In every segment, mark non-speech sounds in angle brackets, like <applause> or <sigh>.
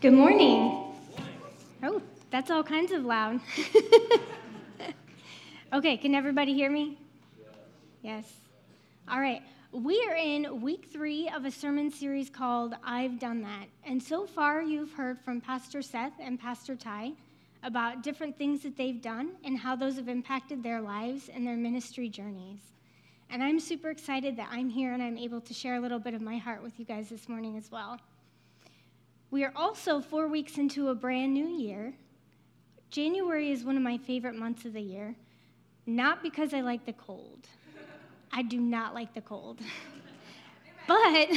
Good morning. Oh, that's all kinds of loud. <laughs> okay, can everybody hear me? Yes. All right. We are in week three of a sermon series called I've Done That. And so far, you've heard from Pastor Seth and Pastor Ty about different things that they've done and how those have impacted their lives and their ministry journeys. And I'm super excited that I'm here and I'm able to share a little bit of my heart with you guys this morning as well. We are also four weeks into a brand new year. January is one of my favorite months of the year, not because I like the cold. I do not like the cold. <laughs> but <laughs>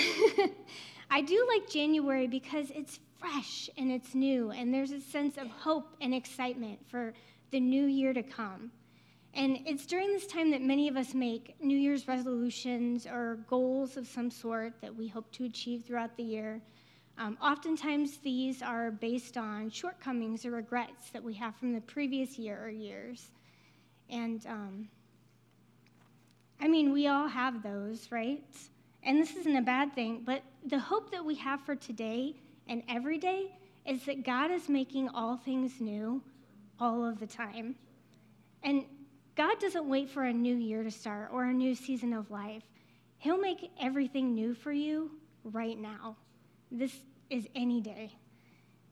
I do like January because it's fresh and it's new, and there's a sense of hope and excitement for the new year to come. And it's during this time that many of us make New Year's resolutions or goals of some sort that we hope to achieve throughout the year. Um, oftentimes, these are based on shortcomings or regrets that we have from the previous year or years. And um, I mean, we all have those, right? And this isn't a bad thing, but the hope that we have for today and every day is that God is making all things new all of the time. And God doesn't wait for a new year to start or a new season of life. He'll make everything new for you right now. This is any day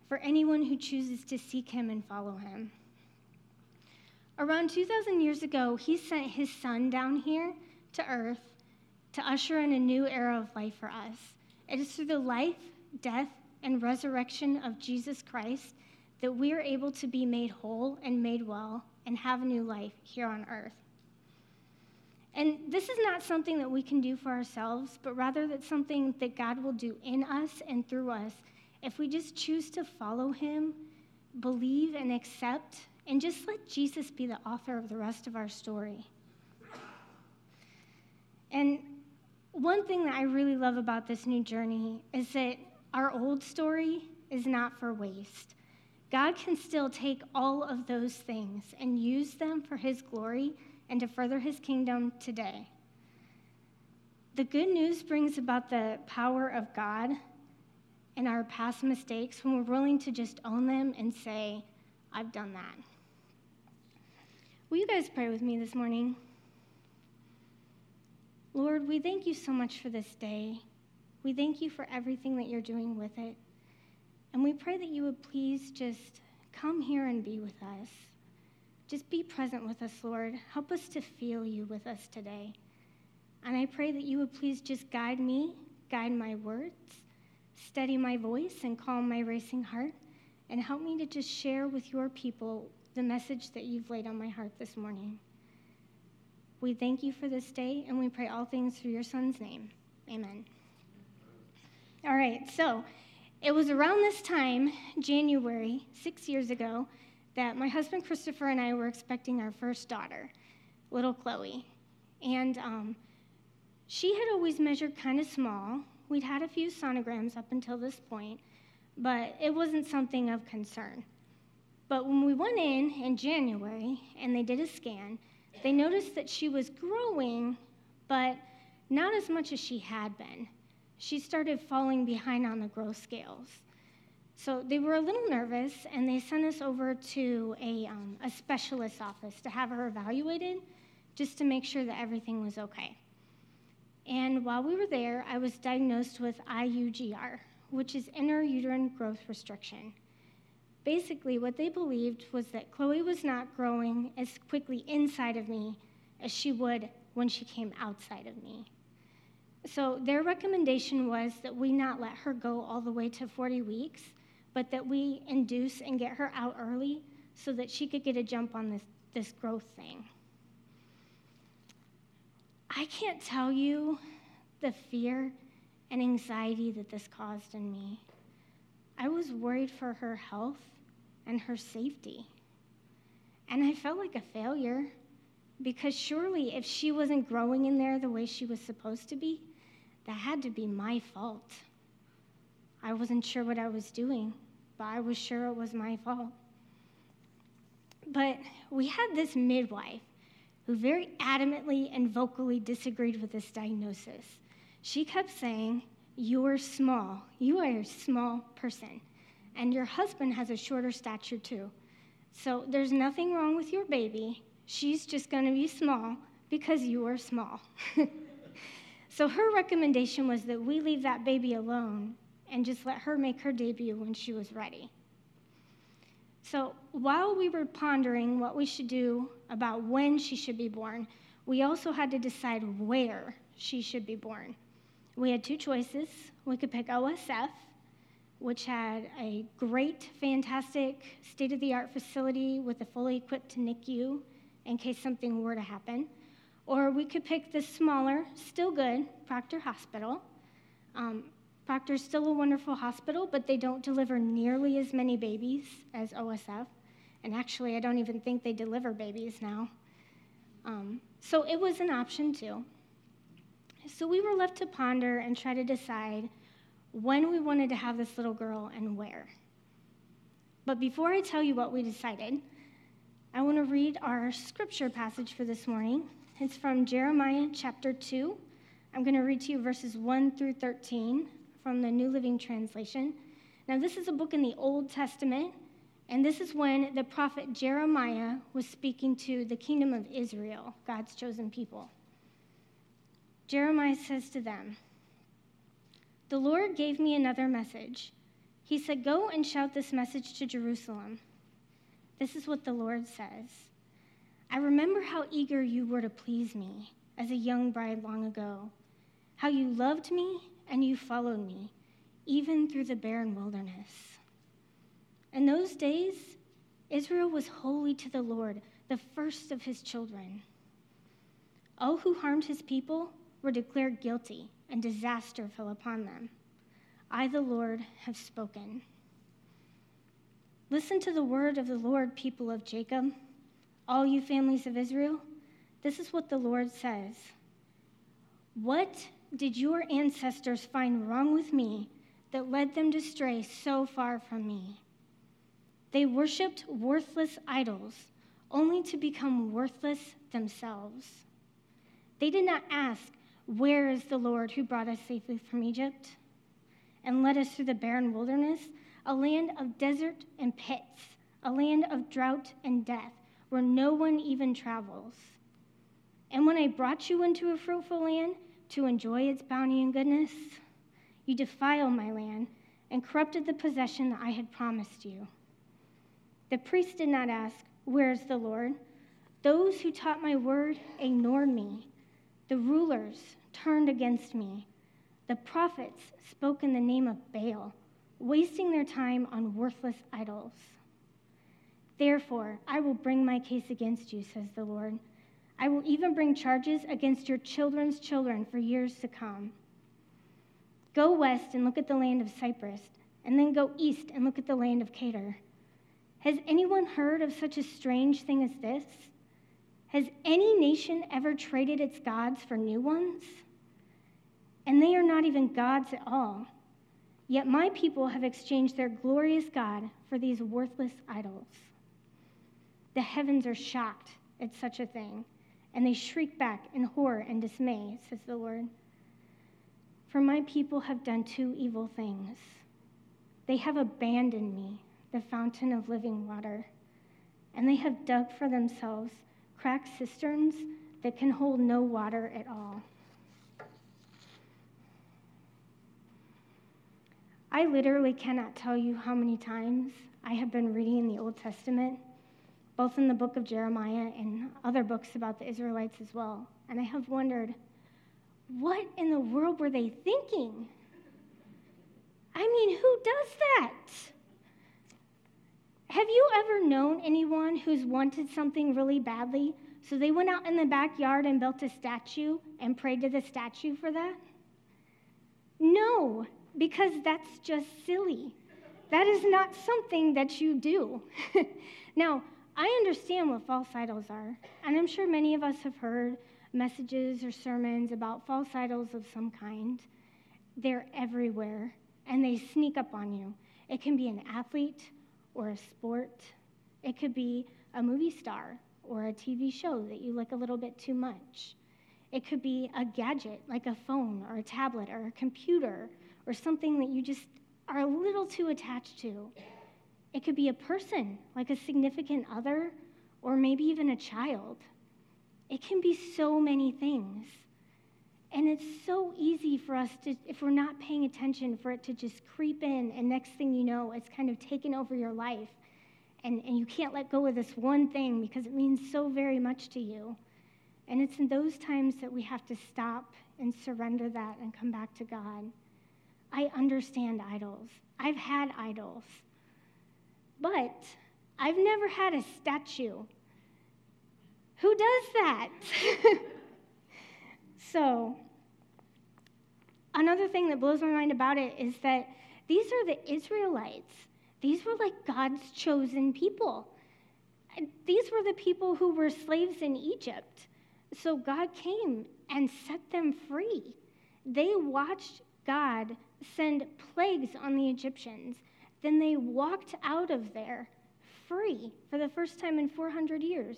for anyone who chooses to seek him and follow him. Around 2,000 years ago, he sent his son down here to earth to usher in a new era of life for us. It is through the life, death, and resurrection of Jesus Christ that we are able to be made whole and made well and have a new life here on earth. And this is not something that we can do for ourselves, but rather that's something that God will do in us and through us if we just choose to follow Him, believe and accept, and just let Jesus be the author of the rest of our story. And one thing that I really love about this new journey is that our old story is not for waste. God can still take all of those things and use them for His glory and to further his kingdom today. The good news brings about the power of God in our past mistakes when we're willing to just own them and say, I've done that. Will you guys pray with me this morning? Lord, we thank you so much for this day. We thank you for everything that you're doing with it. And we pray that you would please just come here and be with us. Just be present with us, Lord. Help us to feel you with us today. And I pray that you would please just guide me, guide my words, steady my voice, and calm my racing heart, and help me to just share with your people the message that you've laid on my heart this morning. We thank you for this day, and we pray all things through your Son's name. Amen. All right, so it was around this time, January, six years ago, that my husband Christopher and I were expecting our first daughter, little Chloe. And um, she had always measured kind of small. We'd had a few sonograms up until this point, but it wasn't something of concern. But when we went in in January and they did a scan, they noticed that she was growing, but not as much as she had been. She started falling behind on the growth scales. So they were a little nervous, and they sent us over to a, um, a specialist office to have her evaluated just to make sure that everything was okay. And while we were there, I was diagnosed with IUGR, which is intrauterine growth restriction. Basically, what they believed was that Chloe was not growing as quickly inside of me as she would when she came outside of me. So, their recommendation was that we not let her go all the way to 40 weeks, but that we induce and get her out early so that she could get a jump on this, this growth thing. I can't tell you the fear and anxiety that this caused in me. I was worried for her health and her safety. And I felt like a failure because surely if she wasn't growing in there the way she was supposed to be, that had to be my fault. I wasn't sure what I was doing, but I was sure it was my fault. But we had this midwife who very adamantly and vocally disagreed with this diagnosis. She kept saying, You're small. You are a small person. and your husband has a shorter stature too. So there's nothing wrong with your baby. She's just going to be small because you are small. <laughs> so her recommendation was that we leave that baby alone and just let her make her debut when she was ready. So while we were pondering what we should do about when she should be born, we also had to decide where she should be born. We had two choices. We could pick OSF, which had a great, fantastic, state of the art facility with a fully equipped NICU in case something were to happen. Or we could pick the smaller, still good, Proctor Hospital. Um, Proctor's still a wonderful hospital, but they don't deliver nearly as many babies as OSF. And actually, I don't even think they deliver babies now. Um, so it was an option too. So we were left to ponder and try to decide when we wanted to have this little girl and where. But before I tell you what we decided, I want to read our scripture passage for this morning. It's from Jeremiah chapter 2. I'm going to read to you verses 1 through 13 from the New Living Translation. Now, this is a book in the Old Testament, and this is when the prophet Jeremiah was speaking to the kingdom of Israel, God's chosen people. Jeremiah says to them, The Lord gave me another message. He said, Go and shout this message to Jerusalem. This is what the Lord says I remember how eager you were to please me as a young bride long ago, how you loved me and you followed me, even through the barren wilderness. In those days, Israel was holy to the Lord, the first of his children. All who harmed his people were declared guilty, and disaster fell upon them. I, the Lord, have spoken. Listen to the word of the Lord, people of Jacob, all you families of Israel. This is what the Lord says What did your ancestors find wrong with me that led them to stray so far from me? They worshiped worthless idols only to become worthless themselves. They did not ask, where is the Lord who brought us safely from Egypt and led us through the barren wilderness, a land of desert and pits, a land of drought and death, where no one even travels? And when I brought you into a fruitful land to enjoy its bounty and goodness, you defiled my land and corrupted the possession that I had promised you. The priests did not ask, Where is the Lord? Those who taught my word ignored me. The rulers turned against me. The prophets spoke in the name of Baal, wasting their time on worthless idols. Therefore, I will bring my case against you, says the Lord. I will even bring charges against your children's children for years to come. Go west and look at the land of Cyprus, and then go east and look at the land of Kedar. Has anyone heard of such a strange thing as this? Has any nation ever traded its gods for new ones? And they are not even gods at all. Yet my people have exchanged their glorious God for these worthless idols. The heavens are shocked at such a thing, and they shriek back in horror and dismay, says the Lord. For my people have done two evil things. They have abandoned me, the fountain of living water, and they have dug for themselves cracked cisterns that can hold no water at all. I literally cannot tell you how many times I have been reading in the Old Testament, both in the book of Jeremiah and other books about the Israelites as well. And I have wondered, what in the world were they thinking? I mean, who does that? Have you ever known anyone who's wanted something really badly, so they went out in the backyard and built a statue and prayed to the statue for that? No, because that's just silly. That is not something that you do. <laughs> now, I understand what false idols are, and I'm sure many of us have heard messages or sermons about false idols of some kind. They're everywhere, and they sneak up on you. It can be an athlete or a sport. It could be a movie star or a TV show that you like a little bit too much. It could be a gadget like a phone or a tablet or a computer or something that you just are a little too attached to. It could be a person, like a significant other, or maybe even a child. It can be so many things. And it's so easy for us to, if we're not paying attention, for it to just creep in, and next thing you know, it's kind of taken over your life. And, and you can't let go of this one thing because it means so very much to you. And it's in those times that we have to stop and surrender that and come back to God. I understand idols. I've had idols. But I've never had a statue. Who does that? <laughs> so, another thing that blows my mind about it is that these are the Israelites. These were like God's chosen people. These were the people who were slaves in Egypt. So God came and set them free. They watched God send plagues on the Egyptians. Then they walked out of there free for the first time in 400 years.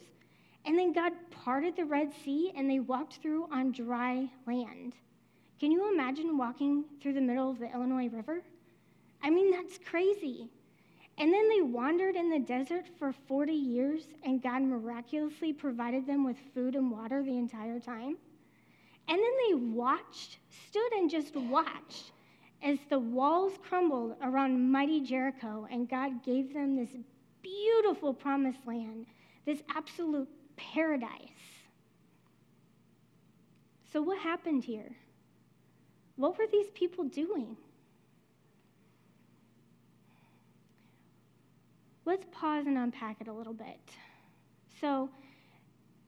And then God parted the Red Sea and they walked through on dry land. Can you imagine walking through the middle of the Illinois River? I mean, that's crazy. And then they wandered in the desert for 40 years, and God miraculously provided them with food and water the entire time. And then they watched, stood and just watched as the walls crumbled around mighty Jericho, and God gave them this beautiful promised land, this absolute paradise. So, what happened here? What were these people doing? Let's pause and unpack it a little bit. So,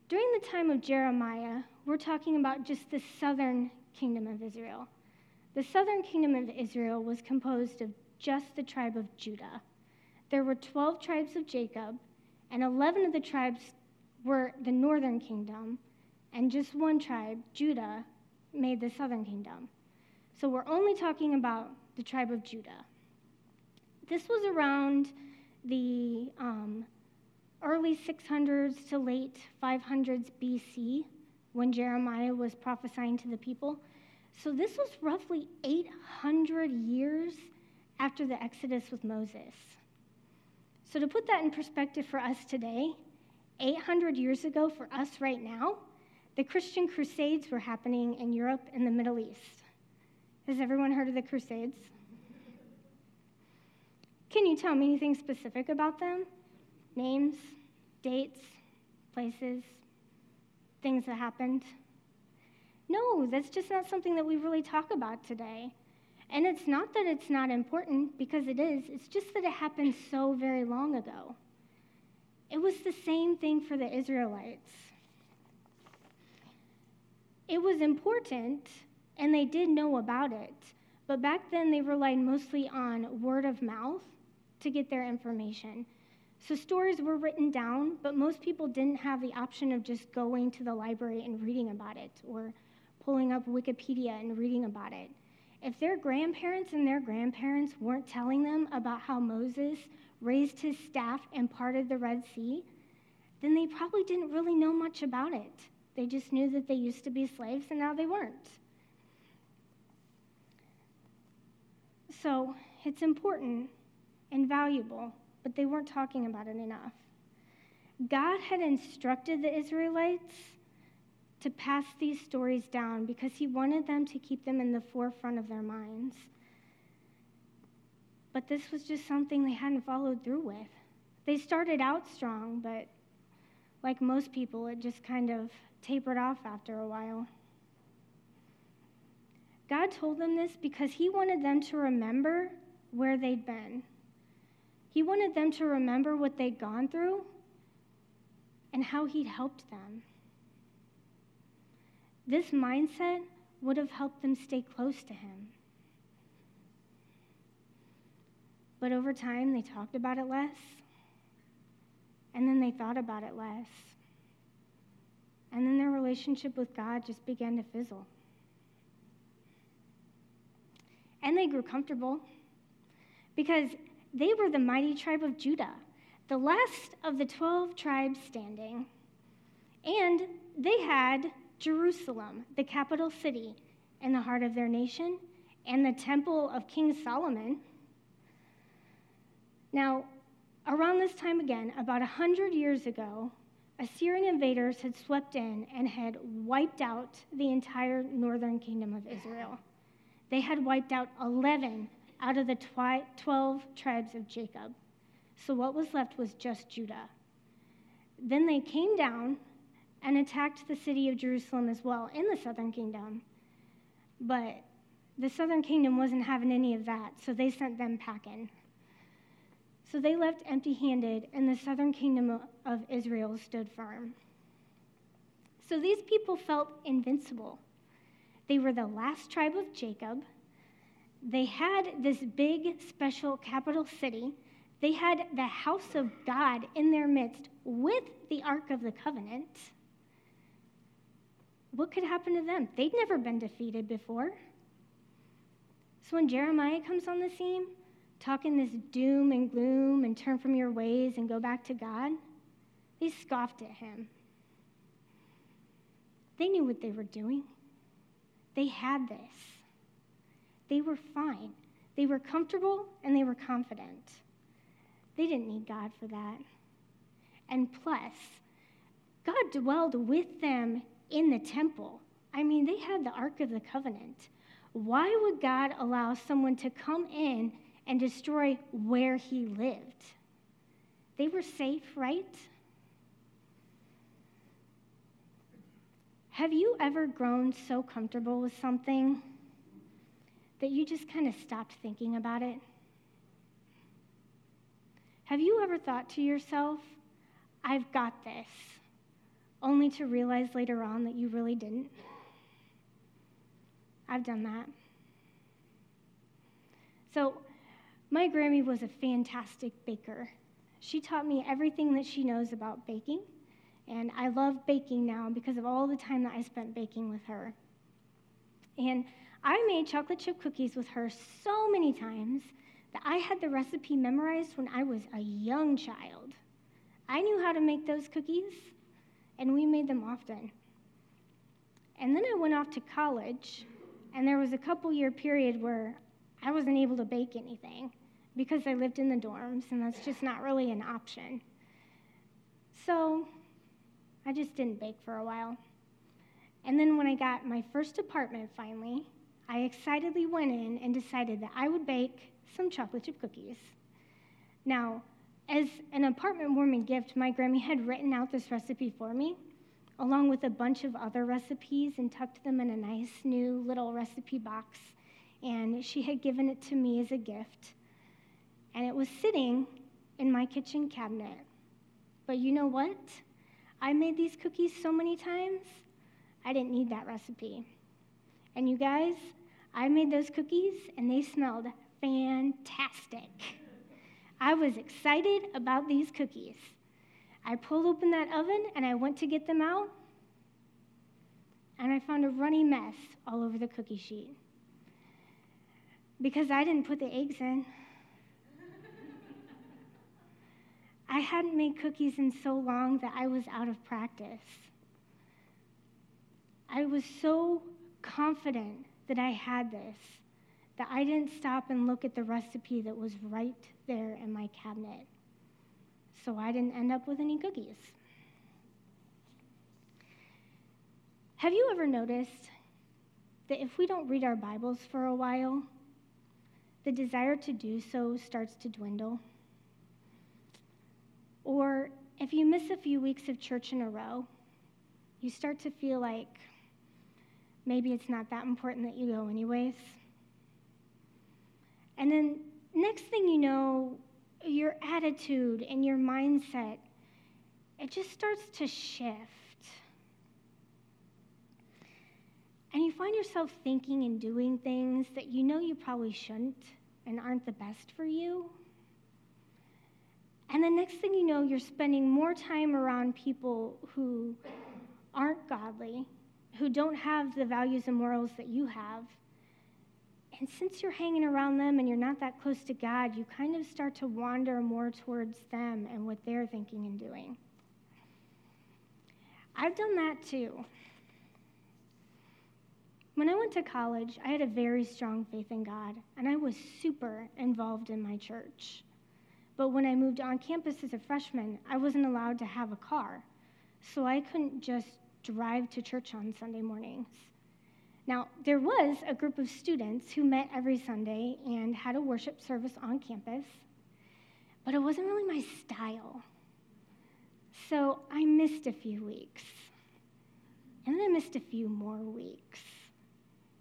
during the time of Jeremiah, we're talking about just the southern kingdom of Israel. The southern kingdom of Israel was composed of just the tribe of Judah. There were 12 tribes of Jacob, and 11 of the tribes were the northern kingdom, and just one tribe, Judah, made the southern kingdom. So we're only talking about the tribe of Judah. This was around the um, early 600s to late 500s BC when Jeremiah was prophesying to the people. So this was roughly 800 years after the Exodus with Moses. So to put that in perspective for us today, 800 years ago for us right now, the Christian Crusades were happening in Europe and the Middle East. Has everyone heard of the Crusades? Can you tell me anything specific about them? Names, dates, places, things that happened? No, that's just not something that we really talk about today. And it's not that it's not important, because it is, it's just that it happened so very long ago. It was the same thing for the Israelites. It was important, and they did know about it, but back then they relied mostly on word of mouth to get their information. So stories were written down, but most people didn't have the option of just going to the library and reading about it or pulling up Wikipedia and reading about it. If their grandparents and their grandparents weren't telling them about how Moses raised his staff and parted the Red Sea, then they probably didn't really know much about it. They just knew that they used to be slaves and now they weren't. So it's important and valuable, but they weren't talking about it enough. God had instructed the Israelites to pass these stories down because he wanted them to keep them in the forefront of their minds. But this was just something they hadn't followed through with. They started out strong, but like most people, it just kind of tapered off after a while. God told them this because he wanted them to remember where they'd been. He wanted them to remember what they'd gone through and how he'd helped them. This mindset would have helped them stay close to him. But over time, they talked about it less, and then they thought about it less. And then their relationship with God just began to fizzle. And they grew comfortable because they were the mighty tribe of Judah, the last of the 12 tribes standing. And they had Jerusalem, the capital city, and the heart of their nation, and the temple of King Solomon. Now, around this time again, about a hundred years ago, Assyrian invaders had swept in and had wiped out the entire northern kingdom of Israel. They had wiped out 11 out of the 12 tribes of Jacob. So what was left was just Judah. Then they came down and attacked the city of Jerusalem as well in the southern kingdom. But the southern kingdom wasn't having any of that, so they sent them packing. So they left empty handed, and the southern kingdom of Israel stood firm. So these people felt invincible. They were the last tribe of Jacob. They had this big, special capital city. They had the house of God in their midst with the Ark of the Covenant. What could happen to them? They'd never been defeated before. So when Jeremiah comes on the scene, talking this doom and gloom and turn from your ways and go back to God, they scoffed at him. They knew what they were doing. They had this. They were fine. They were comfortable and they were confident. They didn't need God for that. And plus, God dwelled with them in the temple. I mean, they had the Ark of the Covenant. Why would God allow someone to come in and destroy where he lived? They were safe, right? Have you ever grown so comfortable with something that you just kind of stopped thinking about it? Have you ever thought to yourself, I've got this, only to realize later on that you really didn't? I've done that. So, my Grammy was a fantastic baker. She taught me everything that she knows about baking, and I love baking now because of all the time that I spent baking with her. And I made chocolate chip cookies with her so many times that I had the recipe memorized when I was a young child. I knew how to make those cookies, and we made them often. And then I went off to college, and there was a couple year period where I wasn't able to bake anything because I lived in the dorms, and that's just not really an option. So I just didn't bake for a while. And then when I got my first apartment finally, I excitedly went in and decided that I would bake some chocolate chip cookies. Now, as an apartment warming gift, my Grammy had written out this recipe for me, along with a bunch of other recipes, and tucked them in a nice new little recipe box. And she had given it to me as a gift. And it was sitting in my kitchen cabinet. But you know what? I made these cookies so many times, I didn't need that recipe. And you guys, I made those cookies and they smelled fantastic. I was excited about these cookies. I pulled open that oven and I went to get them out, and I found a runny mess all over the cookie sheet because I didn't put the eggs in. I hadn't made cookies in so long that I was out of practice. I was so confident that I had this that I didn't stop and look at the recipe that was right there in my cabinet. So I didn't end up with any cookies. Have you ever noticed that if we don't read our Bibles for a while, the desire to do so starts to dwindle? Or if you miss a few weeks of church in a row, you start to feel like maybe it's not that important that you go, anyways. And then, next thing you know, your attitude and your mindset, it just starts to shift. And you find yourself thinking and doing things that you know you probably shouldn't and aren't the best for you. And the next thing you know, you're spending more time around people who aren't godly, who don't have the values and morals that you have. And since you're hanging around them and you're not that close to God, you kind of start to wander more towards them and what they're thinking and doing. I've done that too. When I went to college, I had a very strong faith in God, and I was super involved in my church. But when I moved on campus as a freshman, I wasn't allowed to have a car. So I couldn't just drive to church on Sunday mornings. Now, there was a group of students who met every Sunday and had a worship service on campus, but it wasn't really my style. So I missed a few weeks. And then I missed a few more weeks.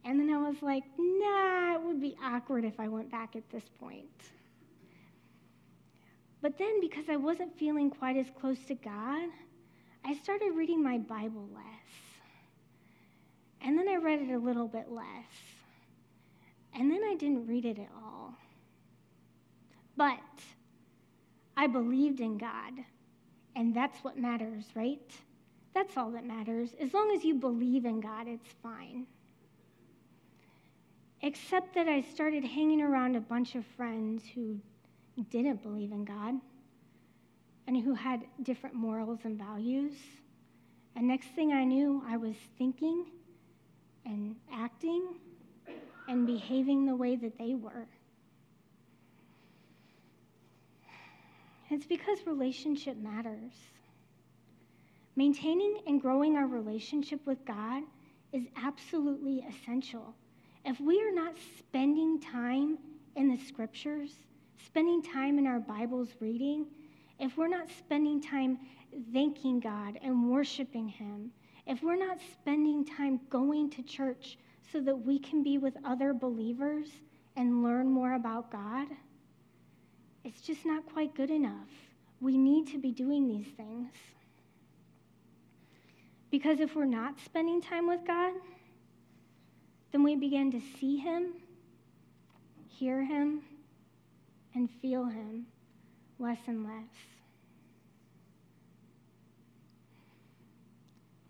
And then I was like, nah, it would be awkward if I went back at this point. But then, because I wasn't feeling quite as close to God, I started reading my Bible less. And then I read it a little bit less. And then I didn't read it at all. But I believed in God. And that's what matters, right? That's all that matters. As long as you believe in God, it's fine. Except that I started hanging around a bunch of friends who didn't believe in God and who had different morals and values. And next thing I knew, I was thinking and acting and behaving the way that they were. It's because relationship matters. Maintaining and growing our relationship with God is absolutely essential. If we are not spending time in the scriptures, spending time in our Bibles reading, if we're not spending time thanking God and worshiping Him, if we're not spending time going to church so that we can be with other believers and learn more about God, it's just not quite good enough. We need to be doing these things. Because if we're not spending time with God, then we begin to see Him, hear Him, and feel Him less and less.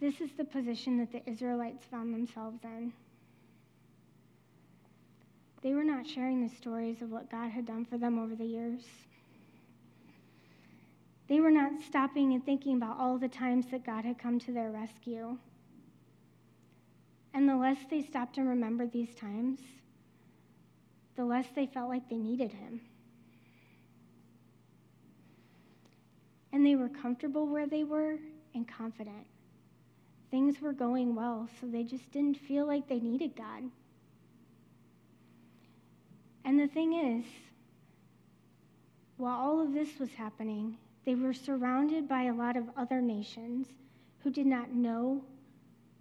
This is the position that the Israelites found themselves in. They were not sharing the stories of what God had done for them over the years. They were not stopping and thinking about all the times that God had come to their rescue. And the less they stopped and remembered these times, the less they felt like they needed Him. And they were comfortable where they were and confident. Things were going well, so they just didn't feel like they needed God. And the thing is, while all of this was happening, they were surrounded by a lot of other nations who did not know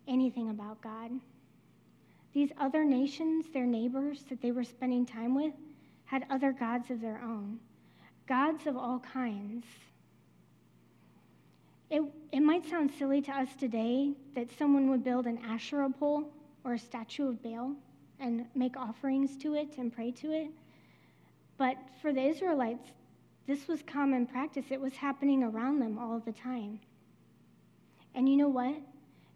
anything about God. These other nations, their neighbors that they were spending time with, had other gods of their own, gods of all kinds. It, it might sound silly to us today that someone would build an Asherah pole or a statue of Baal and make offerings to it and pray to it. But for the Israelites, this was common practice. It was happening around them all the time. And you know what?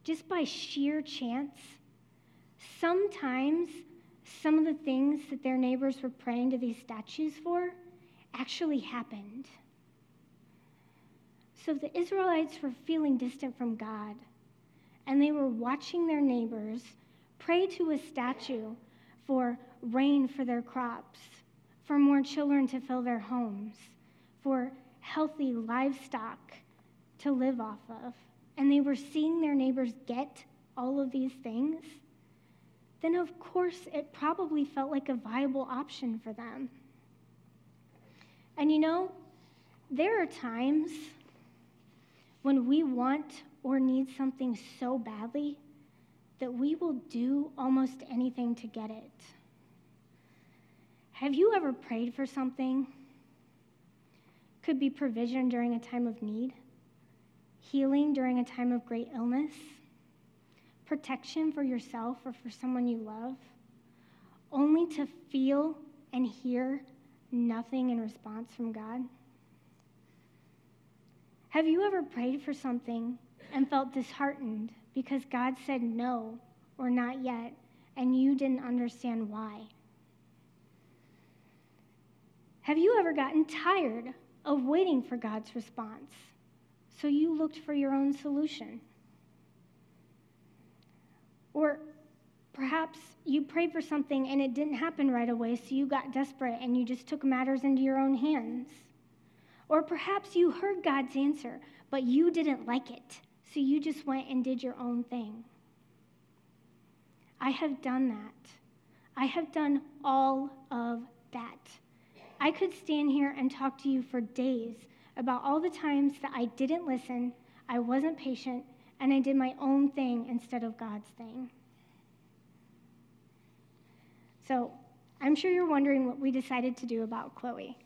Just by sheer chance, sometimes some of the things that their neighbors were praying to these statues for actually happened. So the Israelites were feeling distant from God, and they were watching their neighbors pray to a statue for rain for their crops, for more children to fill their homes, for healthy livestock to live off of. And they were seeing their neighbors get all of these things. Then, of course, it probably felt like a viable option for them. And you know, there are times when we want or need something so badly that we will do almost anything to get it. Have you ever prayed for something? Could be provision during a time of need, healing during a time of great illness, protection for yourself or for someone you love, only to feel and hear nothing in response from God? Have you ever prayed for something and felt disheartened because God said no or not yet, and you didn't understand why? Have you ever gotten tired of waiting for God's response, so you looked for your own solution? Or perhaps you prayed for something and it didn't happen right away, so you got desperate and you just took matters into your own hands. Or perhaps you heard God's answer, but you didn't like it, so you just went and did your own thing. I have done that. I have done all of that. I could stand here and talk to you for days about all the times that I didn't listen, I wasn't patient, and I did my own thing instead of God's thing. So, I'm sure you're wondering what we decided to do about Chloe.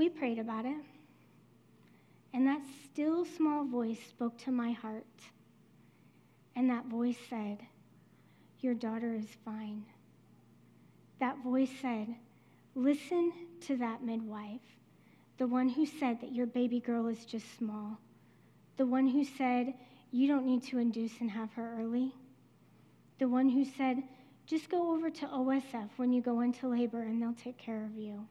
We prayed about it, and that still small voice spoke to my heart. And that voice said, Your daughter is fine. That voice said, Listen to that midwife, the one who said that your baby girl is just small, the one who said you don't need to induce and have her early, the one who said just go over to OSF when you go into labor and they'll take care of you.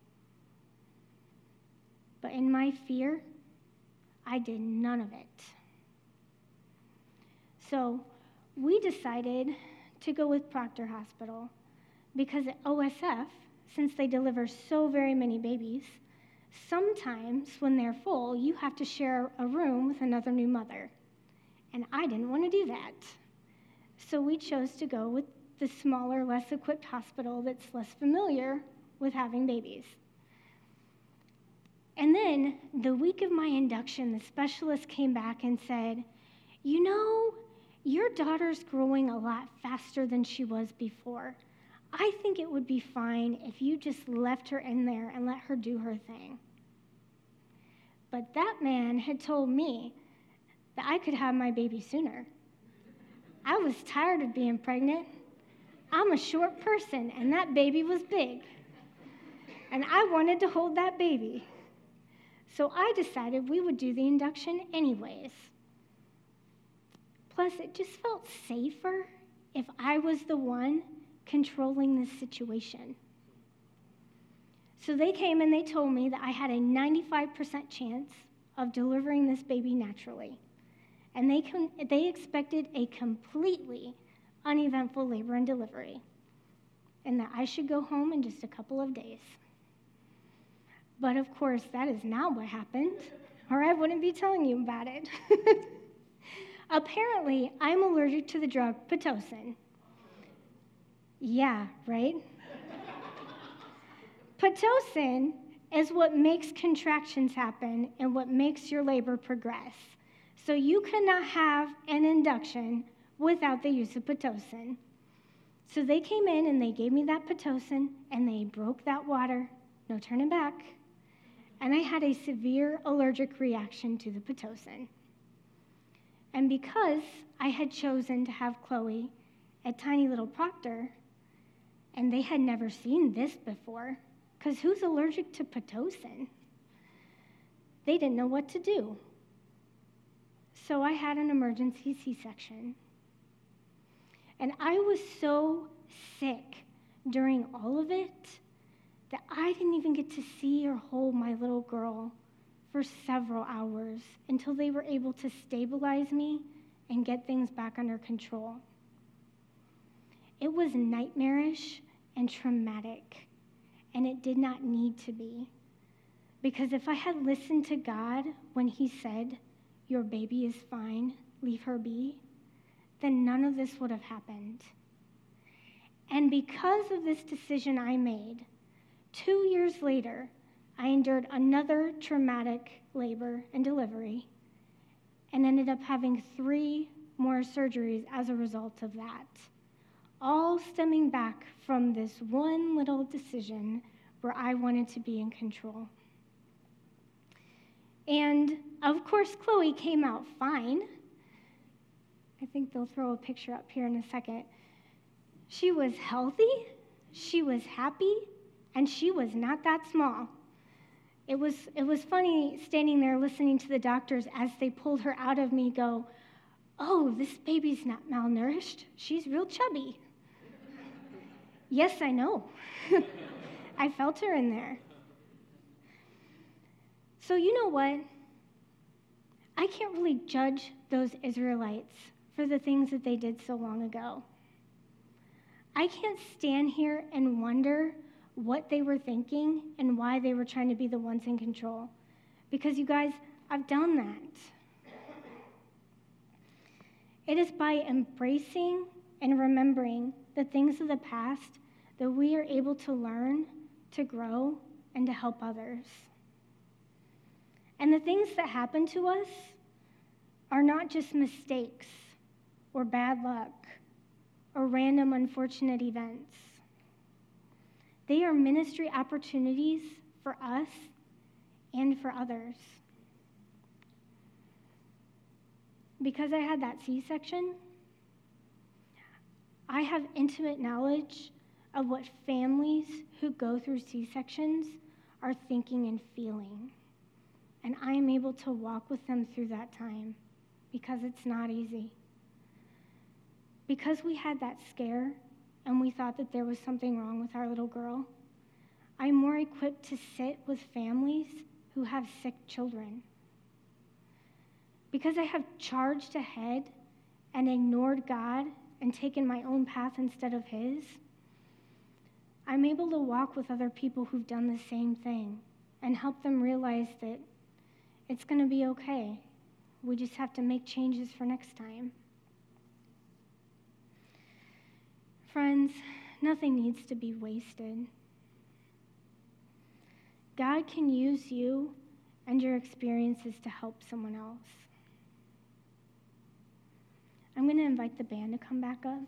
But in my fear, I did none of it. So we decided to go with Proctor Hospital because at OSF, since they deliver so very many babies, sometimes when they're full, you have to share a room with another new mother. And I didn't want to do that. So we chose to go with the smaller, less equipped hospital that's less familiar with having babies. And then the week of my induction, the specialist came back and said, You know, your daughter's growing a lot faster than she was before. I think it would be fine if you just left her in there and let her do her thing. But that man had told me that I could have my baby sooner. I was tired of being pregnant. I'm a short person, and that baby was big. And I wanted to hold that baby. So I decided we would do the induction anyways. Plus, it just felt safer if I was the one controlling this situation. So they came and they told me that I had a 95% chance of delivering this baby naturally. And they, con- they expected a completely uneventful labor and delivery, and that I should go home in just a couple of days. But of course, that is not what happened, or I wouldn't be telling you about it. <laughs> Apparently, I'm allergic to the drug Pitocin. Yeah, right? Pitocin is what makes contractions happen and what makes your labor progress. So you cannot have an induction without the use of Pitocin. So they came in and they gave me that Pitocin and they broke that water, no turning back. And I had a severe allergic reaction to the Pitocin. And because I had chosen to have Chloe at Tiny Little Proctor, and they had never seen this before, because who's allergic to Pitocin? They didn't know what to do. So I had an emergency C section. And I was so sick during all of it that I didn't even get to see or hold my little girl for several hours until they were able to stabilize me and get things back under control. It was nightmarish and traumatic, and it did not need to be. Because if I had listened to God when He said, Your baby is fine, leave her be, then none of this would have happened. And because of this decision I made, two years later, I endured another traumatic labor and delivery and ended up having three more surgeries as a result of that, all stemming back from this one little decision where I wanted to be in control. And of course, Chloe came out fine. I think they'll throw a picture up here in a second. She was healthy, she was happy, and she was not that small. It was, it was funny standing there listening to the doctors as they pulled her out of me go, Oh, this baby's not malnourished. She's real chubby. yes, I know. <laughs> I felt her in there. So, you know what? I can't really judge those Israelites for the things that they did so long ago. I can't stand here and wonder what they were thinking and why they were trying to be the ones in control. Because, you guys, I've done that. It is by embracing and remembering the things of the past that we are able to learn, to grow, and to help others. And the things that happen to us are not just mistakes or bad luck or random unfortunate events. They are ministry opportunities for us and for others. Because I had that C section, I have intimate knowledge of what families who go through C sections are thinking and feeling. And I am able to walk with them through that time because it's not easy. Because we had that scare and we thought that there was something wrong with our little girl, I'm more equipped to sit with families who have sick children. Because I have charged ahead and ignored God and taken my own path instead of His, I'm able to walk with other people who've done the same thing and help them realize that it's going to be okay. We just have to make changes for next time. Friends, nothing needs to be wasted. God can use you and your experiences to help someone else. I'm going to invite the band to come back up.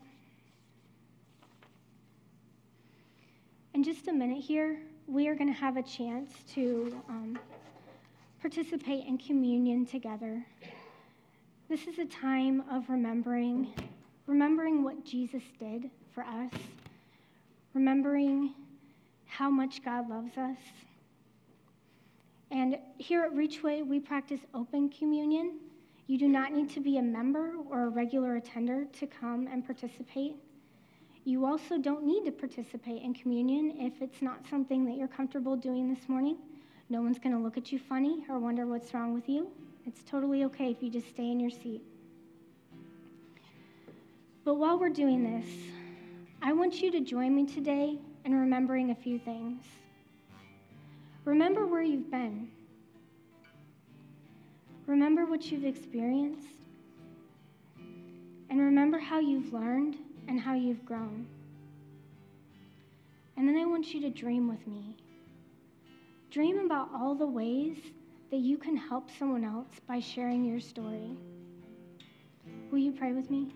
In just a minute here, we are going to have a chance to um, participate in communion together. This is a time of remembering, remembering what Jesus did for us, remembering how much God loves us. And here at Reachway, we practice open communion. You do not need to be a member or a regular attender to come and participate. You also don't need to participate in communion if it's not something that you're comfortable doing this morning. No one's going to look at you funny or wonder what's wrong with you. It's totally okay if you just stay in your seat. But while we're doing this, I want you to join me today in remembering a few things. Remember where you've been. Remember what you've experienced. And remember how you've learned and how you've grown. And then I want you to dream with me. Dream about all the ways that you can help someone else by sharing your story. Will you pray with me?